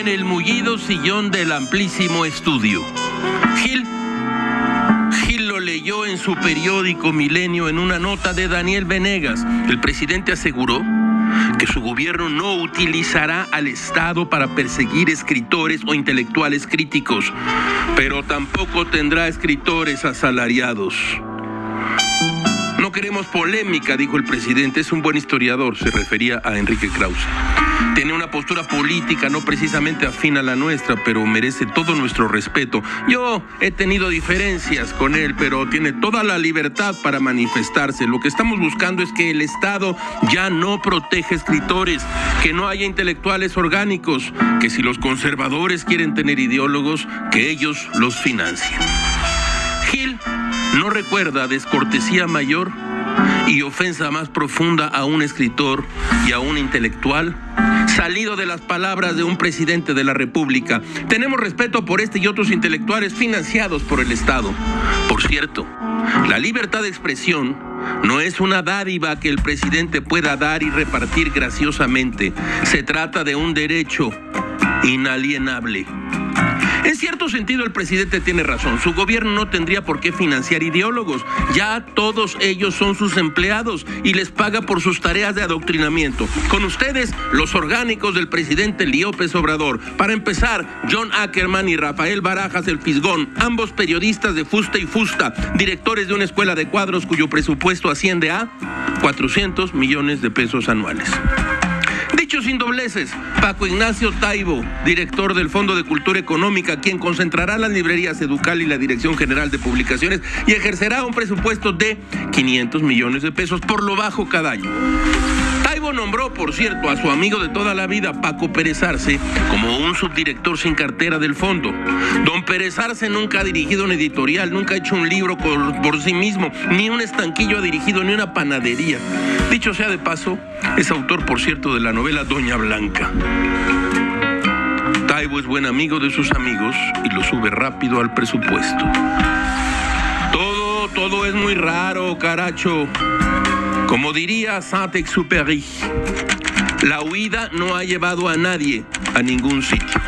en el mullido sillón del amplísimo estudio. Gil Gil lo leyó en su periódico Milenio en una nota de Daniel Venegas. El presidente aseguró que su gobierno no utilizará al Estado para perseguir escritores o intelectuales críticos, pero tampoco tendrá escritores asalariados. No queremos polémica, dijo el presidente, es un buen historiador, se refería a Enrique Krause. Tiene una postura política no precisamente afín a la nuestra, pero merece todo nuestro respeto. Yo he tenido diferencias con él, pero tiene toda la libertad para manifestarse. Lo que estamos buscando es que el Estado ya no proteja escritores, que no haya intelectuales orgánicos, que si los conservadores quieren tener ideólogos, que ellos los financien. Gil no recuerda descortesía mayor y ofensa más profunda a un escritor y a un intelectual salido de las palabras de un presidente de la República. Tenemos respeto por este y otros intelectuales financiados por el Estado. Por cierto, la libertad de expresión no es una dádiva que el presidente pueda dar y repartir graciosamente. Se trata de un derecho inalienable. En cierto sentido, el presidente tiene razón. Su gobierno no tendría por qué financiar ideólogos. Ya todos ellos son sus empleados y les paga por sus tareas de adoctrinamiento. Con ustedes, los orgánicos del presidente López Obrador. Para empezar, John Ackerman y Rafael Barajas el Fisgón, ambos periodistas de Fusta y Fusta, directores de una escuela de cuadros cuyo presupuesto asciende a 400 millones de pesos anuales. Sin dobleces, Paco Ignacio Taibo, director del Fondo de Cultura Económica, quien concentrará las librerías Educal y la Dirección General de Publicaciones y ejercerá un presupuesto de 500 millones de pesos por lo bajo cada año. Nombró, por cierto, a su amigo de toda la vida, Paco Pérez Arce, como un subdirector sin cartera del fondo. Don Pérez Arce nunca ha dirigido un editorial, nunca ha hecho un libro por, por sí mismo, ni un estanquillo ha dirigido, ni una panadería. Dicho sea de paso, es autor, por cierto, de la novela Doña Blanca. Taibo es buen amigo de sus amigos y lo sube rápido al presupuesto. Todo, todo es muy raro, caracho. Como diría Saint-Exupéry, la huida no ha llevado a nadie a ningún sitio.